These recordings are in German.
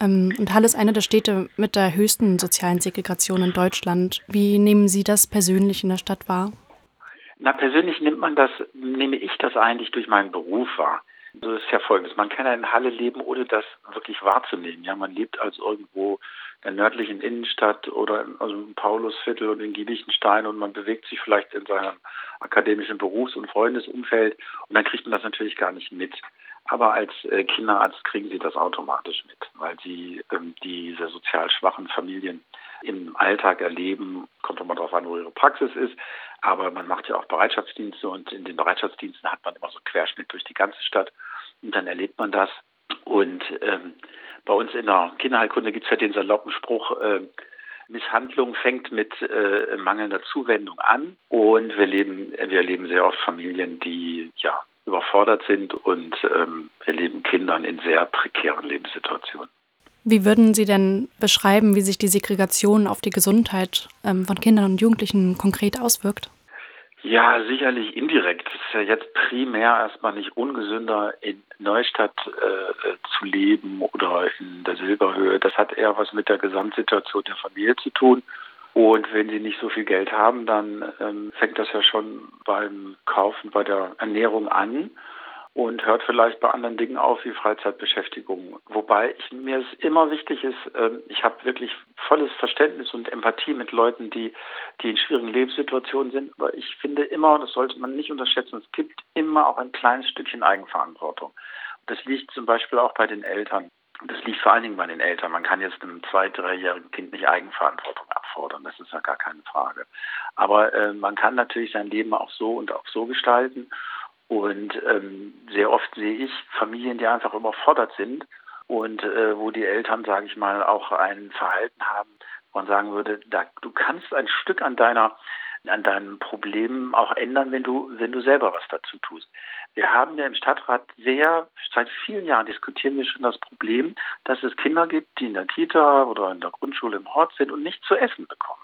Ähm, und Halle ist eine der Städte mit der höchsten sozialen Segregation in Deutschland. Wie nehmen Sie das persönlich in der Stadt wahr? Na, persönlich nimmt man das, nehme ich das eigentlich durch meinen Beruf wahr. Also es ist ja folgendes, man kann ja in Halle leben, ohne das wirklich wahrzunehmen. Ja, man lebt als irgendwo in der nördlichen Innenstadt oder in, also im Paulusviertel und in Gielichtenstein und man bewegt sich vielleicht in seinem akademischen Berufs- und Freundesumfeld und dann kriegt man das natürlich gar nicht mit. Aber als äh, Kinderarzt kriegen sie das automatisch mit, weil sie ähm, diese sozial schwachen Familien im Alltag erleben. Kommt immer darauf an, wo ihre Praxis ist. Aber man macht ja auch Bereitschaftsdienste und in den Bereitschaftsdiensten hat man immer so Querschnitt durch die ganze Stadt. Und dann erlebt man das. Und ähm, bei uns in der Kinderheilkunde gibt es ja den saloppen Spruch, äh, Misshandlung fängt mit äh, mangelnder Zuwendung an. Und wir leben, wir erleben sehr oft Familien, die ja überfordert sind und ähm, erleben Kindern in sehr prekären Lebenssituationen. Wie würden Sie denn beschreiben, wie sich die Segregation auf die Gesundheit ähm, von Kindern und Jugendlichen konkret auswirkt? Ja, sicherlich indirekt. Es ist ja jetzt primär erstmal nicht ungesünder, in Neustadt äh, zu leben oder in der Silberhöhe. Das hat eher was mit der Gesamtsituation der Familie zu tun. Und wenn sie nicht so viel Geld haben, dann ähm, fängt das ja schon beim Kaufen, bei der Ernährung an und hört vielleicht bei anderen Dingen auf wie Freizeitbeschäftigung. Wobei ich, mir es immer wichtig ist, äh, ich habe wirklich volles Verständnis und Empathie mit Leuten, die, die in schwierigen Lebenssituationen sind. Aber ich finde immer, das sollte man nicht unterschätzen, es gibt immer auch ein kleines Stückchen Eigenverantwortung. Das liegt zum Beispiel auch bei den Eltern. Das liegt vor allen Dingen bei den Eltern. Man kann jetzt einem zwei-, dreijährigen Kind nicht Eigenverantwortung abfordern. Das ist ja gar keine Frage. Aber äh, man kann natürlich sein Leben auch so und auch so gestalten. Und ähm, sehr oft sehe ich Familien, die einfach überfordert sind und äh, wo die Eltern, sage ich mal, auch ein Verhalten haben, wo man sagen würde, da, du kannst ein Stück an deiner an deinen Problemen auch ändern, wenn du, wenn du selber was dazu tust. Wir haben ja im Stadtrat sehr, seit vielen Jahren diskutieren wir schon das Problem, dass es Kinder gibt, die in der Kita oder in der Grundschule im Hort sind und nicht zu essen bekommen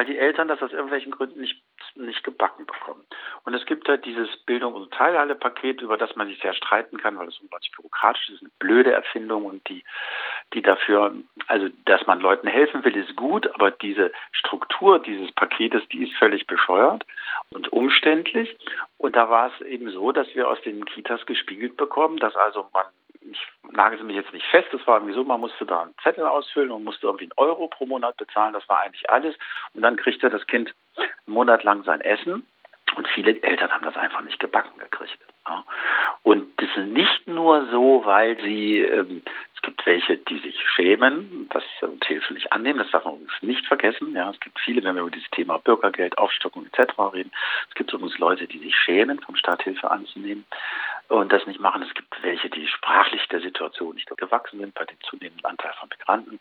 weil die Eltern das aus irgendwelchen Gründen nicht, nicht gebacken bekommen. Und es gibt halt dieses Bildung- und Teilhabe-Paket, über das man sich sehr streiten kann, weil es unglaublich bürokratisch ist, eine blöde Erfindung und die, die dafür, also dass man Leuten helfen will, ist gut, aber diese Struktur dieses Paketes, die ist völlig bescheuert und umständlich. Und da war es eben so, dass wir aus den Kitas gespiegelt bekommen, dass also man ich nagel mich jetzt nicht fest, das war irgendwie so, man musste da einen Zettel ausfüllen und musste irgendwie einen Euro pro Monat bezahlen, das war eigentlich alles. Und dann kriegte das Kind einen Monat lang sein Essen und viele Eltern haben das einfach nicht gebacken gekriegt. Und das ist nicht nur so, weil sie, ähm, es gibt welche, die sich schämen, das und Hilfe nicht annehmen, das darf man übrigens nicht vergessen. Ja, es gibt viele, wenn wir über dieses Thema Bürgergeld, Aufstockung etc. reden, es gibt übrigens Leute, die sich schämen, vom Staat Hilfe anzunehmen und das nicht machen. Es gibt welche, die sprachlich der Situation nicht gewachsen sind, bei dem zunehmenden Anteil von Migranten,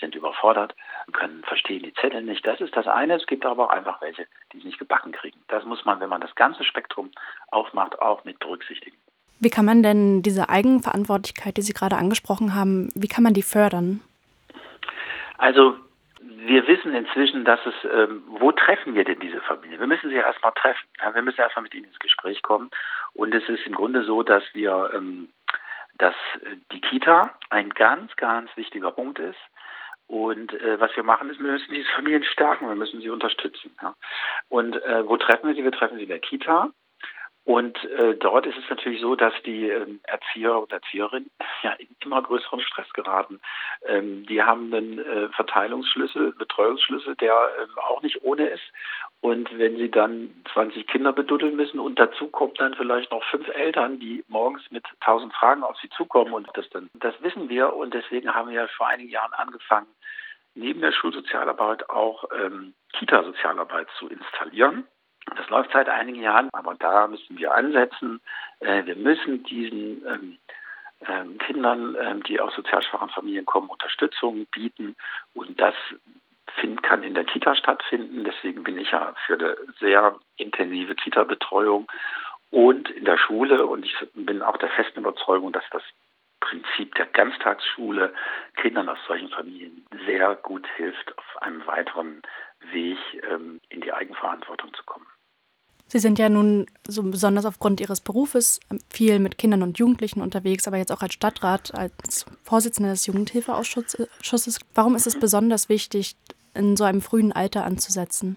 sind überfordert, können verstehen die Zettel nicht. Das ist das eine. Es gibt aber auch einfach welche, die es nicht gebacken kriegen. Das muss man, wenn man das ganze Spektrum aufmacht, auch mit berücksichtigen. Wie kann man denn diese Eigenverantwortlichkeit, die Sie gerade angesprochen haben, wie kann man die fördern? Also wir wissen inzwischen, dass es, ähm, wo treffen wir denn diese Familie? Wir müssen sie erstmal treffen. Ja, wir müssen erstmal mit ihnen ins Gespräch kommen. Und es ist im Grunde so, dass wir, ähm, dass die Kita ein ganz, ganz wichtiger Punkt ist. Und äh, was wir machen, ist, wir müssen diese Familien stärken, wir müssen sie unterstützen. Ja. Und äh, wo treffen wir sie? Wir treffen sie in der Kita. Und äh, dort ist es natürlich so, dass die ähm, Erzieher und Erzieherinnen ja in immer größeren Stress geraten. Ähm, die haben einen äh, Verteilungsschlüssel, Betreuungsschlüssel, der ähm, auch nicht ohne ist. Und wenn sie dann 20 Kinder beduddeln müssen und dazu kommt dann vielleicht noch fünf Eltern, die morgens mit tausend Fragen auf sie zukommen und das dann, das wissen wir und deswegen haben wir vor einigen Jahren angefangen, neben der Schulsozialarbeit auch ähm, Kita-Sozialarbeit zu installieren. Das läuft seit einigen Jahren, aber da müssen wir ansetzen. Äh, wir müssen diesen ähm, ähm, Kindern, ähm, die aus sozial schwachen Familien kommen, Unterstützung bieten. Und das find, kann in der Kita stattfinden. Deswegen bin ich ja für eine sehr intensive Kita-Betreuung und in der Schule. Und ich bin auch der festen Überzeugung, dass das Prinzip der Ganztagsschule Kindern aus solchen Familien sehr gut hilft, auf einem weiteren Weg ähm, in die Eigenverantwortung zu kommen. Sie sind ja nun so besonders aufgrund Ihres Berufes ähm, viel mit Kindern und Jugendlichen unterwegs, aber jetzt auch als Stadtrat, als Vorsitzender des Jugendhilfeausschusses. Warum ist es besonders wichtig, in so einem frühen Alter anzusetzen?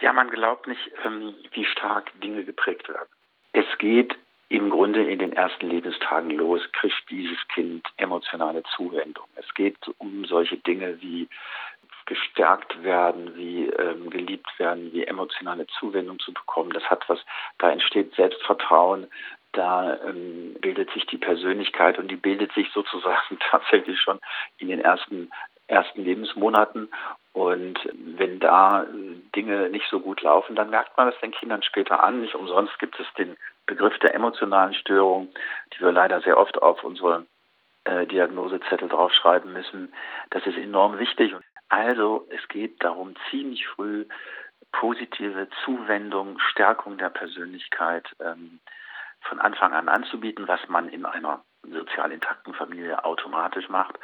Ja, man glaubt nicht, ähm, wie stark Dinge geprägt werden. Es geht im Grunde in den ersten Lebenstagen los, kriegt dieses Kind emotionale Zuwendung. Es geht um solche Dinge wie gestärkt werden, wie ähm, geliebt werden, wie emotionale Zuwendung zu bekommen. Das hat was, da entsteht Selbstvertrauen, da ähm, bildet sich die Persönlichkeit und die bildet sich sozusagen tatsächlich schon in den ersten ersten Lebensmonaten. Und wenn da Dinge nicht so gut laufen, dann merkt man das den Kindern später an. Nicht umsonst gibt es den Begriff der emotionalen Störung, die wir leider sehr oft auf unsere äh, Diagnosezettel draufschreiben müssen. Das ist enorm wichtig. Also es geht darum, ziemlich früh positive Zuwendung, Stärkung der Persönlichkeit ähm, von Anfang an anzubieten, was man in einer sozial intakten Familie automatisch macht.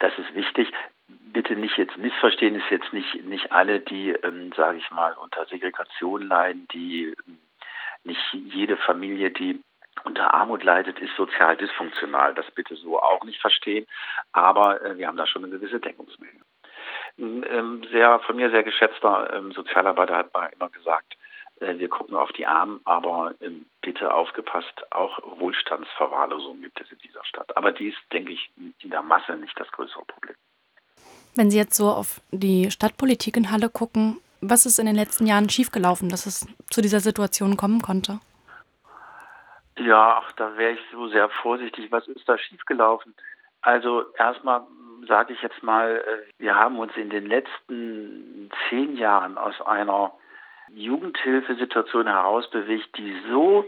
Das ist wichtig. Bitte nicht jetzt missverstehen, ist jetzt nicht, nicht alle, die, ähm, sage ich mal, unter Segregation leiden, die ähm, nicht jede Familie, die unter Armut leidet, ist sozial dysfunktional. Das bitte so auch nicht verstehen. Aber äh, wir haben da schon eine gewisse Deckungsmenge. Ein ähm, sehr, von mir sehr geschätzter ähm, Sozialarbeiter hat mal immer gesagt, wir gucken auf die Armen, aber ähm, bitte aufgepasst, auch Wohlstandsverwahrlosung gibt es in dieser Stadt. Aber die ist, denke ich, in der Masse nicht das größere Problem. Wenn Sie jetzt so auf die Stadtpolitik in Halle gucken, was ist in den letzten Jahren schiefgelaufen, dass es zu dieser Situation kommen konnte? Ja, ach, da wäre ich so sehr vorsichtig. Was ist da schiefgelaufen? Also erstmal sage ich jetzt mal, äh, wir haben uns in den letzten zehn Jahren aus einer Jugendhilfesituation herausbewegt, die so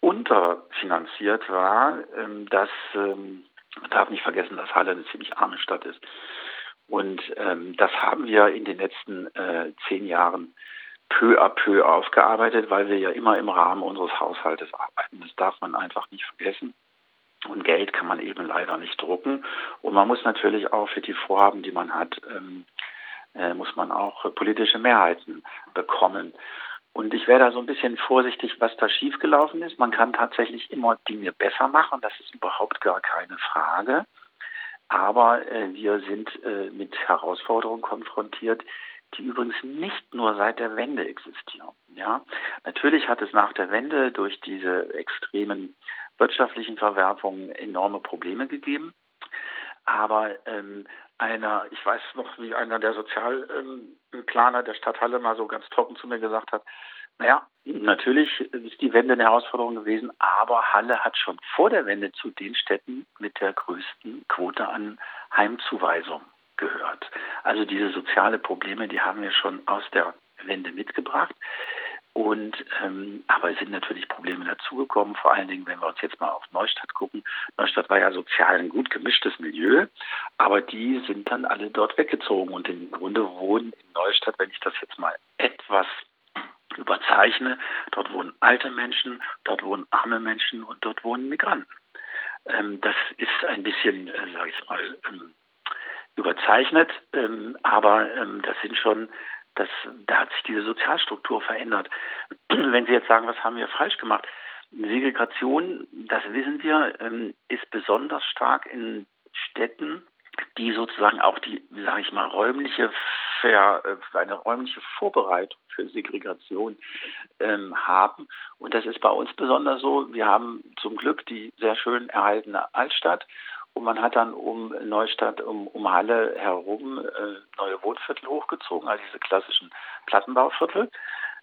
unterfinanziert war, ähm, dass ähm, man darf nicht vergessen, dass Halle eine ziemlich arme Stadt ist. Und ähm, das haben wir in den letzten äh, zehn Jahren peu à peu aufgearbeitet, weil wir ja immer im Rahmen unseres Haushaltes arbeiten. Das darf man einfach nicht vergessen. Und Geld kann man eben leider nicht drucken. Und man muss natürlich auch für die Vorhaben, die man hat, muss man auch äh, politische Mehrheiten bekommen. Und ich wäre da so ein bisschen vorsichtig, was da schiefgelaufen ist. Man kann tatsächlich immer Dinge besser machen, das ist überhaupt gar keine Frage. Aber äh, wir sind äh, mit Herausforderungen konfrontiert, die übrigens nicht nur seit der Wende existieren. Ja, natürlich hat es nach der Wende durch diese extremen wirtschaftlichen Verwerfungen enorme Probleme gegeben. Aber ähm, einer, ich weiß noch, wie einer der Sozialplaner der Stadt Halle mal so ganz trocken zu mir gesagt hat, naja, natürlich ist die Wende eine Herausforderung gewesen, aber Halle hat schon vor der Wende zu den Städten mit der größten Quote an Heimzuweisung gehört. Also diese soziale Probleme, die haben wir schon aus der Wende mitgebracht. Und ähm, aber es sind natürlich Probleme dazugekommen, vor allen Dingen, wenn wir uns jetzt mal auf Neustadt gucken. Neustadt war ja sozial ein gut gemischtes Milieu, aber die sind dann alle dort weggezogen und im Grunde wohnen in Neustadt, wenn ich das jetzt mal etwas überzeichne, dort wohnen alte Menschen, dort wohnen arme Menschen und dort wohnen Migranten. Ähm, das ist ein bisschen, äh, sage ich mal, ähm, überzeichnet, ähm, aber ähm, das sind schon das, da hat sich diese Sozialstruktur verändert. Wenn Sie jetzt sagen, was haben wir falsch gemacht? Segregation, das wissen wir, ähm, ist besonders stark in Städten, die sozusagen auch die, sage ich mal, räumliche äh, eine räumliche Vorbereitung für Segregation ähm, haben. Und das ist bei uns besonders so. Wir haben zum Glück die sehr schön erhaltene Altstadt und man hat dann um Neustadt, um, um Halle herum äh, neue Wohnviertel hochgezogen, also diese klassischen Plattenbauviertel.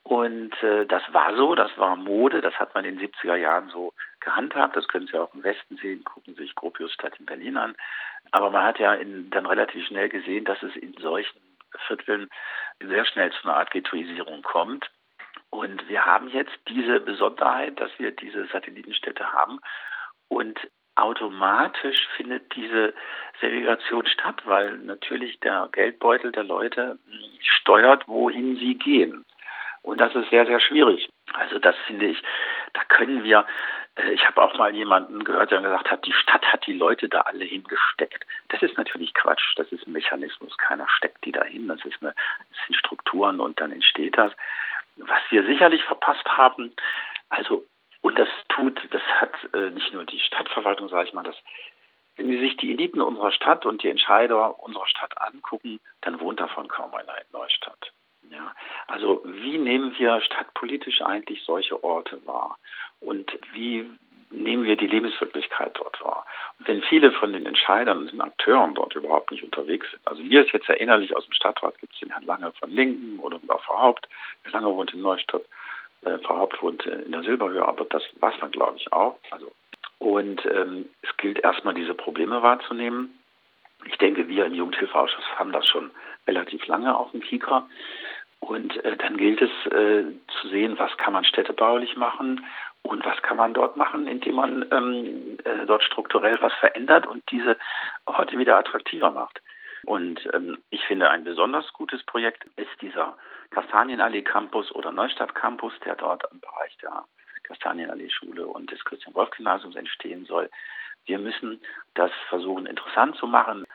Und äh, das war so, das war Mode, das hat man in den 70er Jahren so gehandhabt. Das können Sie auch im Westen sehen, gucken Sie sich Gropiusstadt in Berlin an. Aber man hat ja in, dann relativ schnell gesehen, dass es in solchen Vierteln sehr schnell zu einer Art Ghettoisierung kommt. Und wir haben jetzt diese Besonderheit, dass wir diese Satellitenstädte haben. Und automatisch findet diese Segregation statt, weil natürlich der Geldbeutel der Leute steuert, wohin sie gehen. Und das ist sehr, sehr schwierig. Also das finde ich, da können wir, äh, ich habe auch mal jemanden gehört, der gesagt hat, die Stadt hat die Leute da alle hingesteckt. Das ist natürlich Quatsch, das ist ein Mechanismus, keiner steckt die dahin, das, ist eine, das sind Strukturen und dann entsteht das. Was wir sicherlich verpasst haben, also und das tut, das hat äh, nicht nur die Stadtverwaltung, sage ich mal, das wenn Sie sich die Eliten unserer Stadt und die Entscheider unserer Stadt angucken, dann wohnt davon kaum einer in Neustadt. Ja, also wie nehmen wir stadtpolitisch eigentlich solche Orte wahr? Und wie nehmen wir die Lebenswirklichkeit dort wahr? Und wenn viele von den Entscheidern und den Akteuren dort überhaupt nicht unterwegs sind, also mir ist jetzt erinnerlich aus dem Stadtrat gibt es den Herrn Lange von Linken oder Frau Haupt, Herr Lange wohnt in Neustadt, äh, Haupt wohnt in der Silberhöhe, aber das es dann glaube ich auch. Also und ähm, es gilt erstmal diese Probleme wahrzunehmen. Ich denke, wir im Jugendhilfeausschuss haben das schon relativ lange auf dem Kika. Und äh, dann gilt es äh, zu sehen, was kann man städtebaulich machen und was kann man dort machen, indem man ähm, äh, dort strukturell was verändert und diese Orte wieder attraktiver macht. Und ähm, ich finde, ein besonders gutes Projekt ist dieser Kastanienallee Campus oder Neustadt Campus, der dort im Bereich der Kastanienallee-Schule und des Christian-Wolf-Gymnasiums entstehen soll. Wir müssen das versuchen interessant zu machen.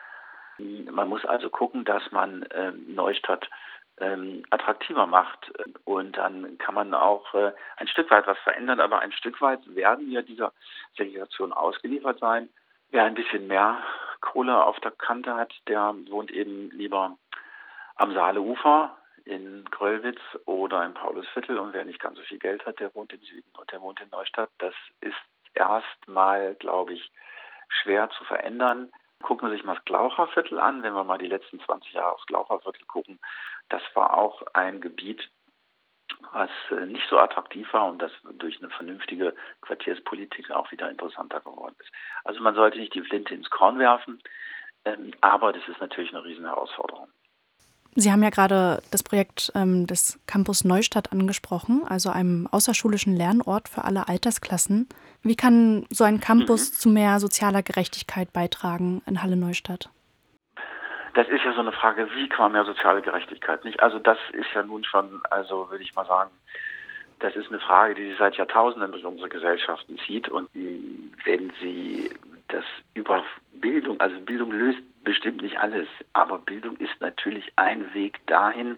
Man muss also gucken, dass man äh, Neustadt ähm, attraktiver macht und dann kann man auch äh, ein Stück weit was verändern, aber ein Stück weit werden wir dieser Segregation ausgeliefert sein. Wer ein bisschen mehr Kohle auf der Kante hat, der wohnt eben lieber am Saaleufer in Gröllwitz oder im Paulusviertel und wer nicht ganz so viel Geld hat, der wohnt im Süden und der wohnt in Neustadt. Das ist erstmal, glaube ich, schwer zu verändern. Gucken Sie sich mal das Glaucherviertel an, wenn wir mal die letzten 20 Jahre aufs Glaucherviertel gucken. Das war auch ein Gebiet, was äh, nicht so attraktiv war und das durch eine vernünftige Quartierspolitik auch wieder interessanter geworden ist. Also man sollte nicht die Flinte ins Korn werfen, ähm, aber das ist natürlich eine riesen Herausforderung. Sie haben ja gerade das Projekt ähm, des Campus Neustadt angesprochen, also einem außerschulischen Lernort für alle Altersklassen. Wie kann so ein Campus mhm. zu mehr sozialer Gerechtigkeit beitragen in Halle Neustadt? Das ist ja so eine Frage, wie man mehr soziale Gerechtigkeit nicht? Also das ist ja nun schon, also würde ich mal sagen, das ist eine Frage, die sich seit Jahrtausenden durch unsere Gesellschaften zieht. Und wenn Sie das über Bildung, also Bildung löst bestimmt nicht alles, aber Bildung ist natürlich ein Weg dahin.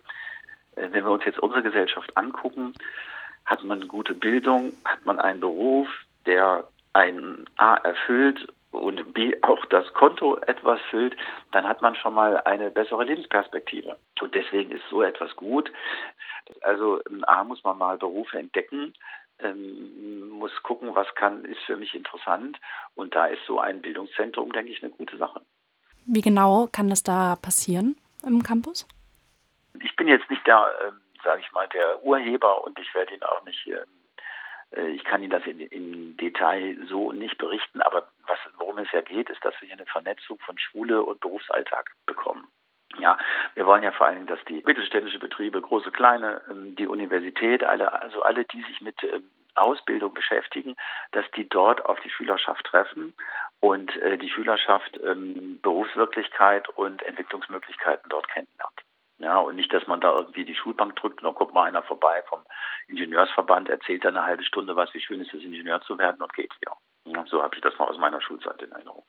Äh, wenn wir uns jetzt unsere Gesellschaft angucken, hat man gute Bildung, hat man einen Beruf, der ein A erfüllt und B auch das Konto etwas füllt, dann hat man schon mal eine bessere Lebensperspektive. Und deswegen ist so etwas gut. Also A muss man mal Berufe entdecken, ähm, muss gucken, was kann, ist für mich interessant. Und da ist so ein Bildungszentrum, denke ich, eine gute Sache. Wie genau kann das da passieren im Campus? Ich bin jetzt nicht der, äh, sage ich mal, der Urheber und ich werde ihn auch nicht, ähm, äh, ich kann Ihnen das in, in, Detail so nicht berichten, aber was, worum es ja geht, ist, dass wir hier eine Vernetzung von Schule und Berufsalltag bekommen. Ja, wir wollen ja vor allen Dingen, dass die mittelständische Betriebe, große, kleine, ähm, die Universität, alle, also alle, die sich mit ähm, Ausbildung beschäftigen, dass die dort auf die Schülerschaft treffen und äh, die Schülerschaft ähm, Berufswirklichkeit und Entwicklungsmöglichkeiten dort kennenlernt. Ja, und nicht, dass man da irgendwie die Schulbank drückt und dann kommt mal einer vorbei vom Ingenieursverband, erzählt dann eine halbe Stunde was, wie schön ist es, Ingenieur zu werden und geht wieder. Ja, so habe ich das mal aus meiner Schulzeit in Erinnerung.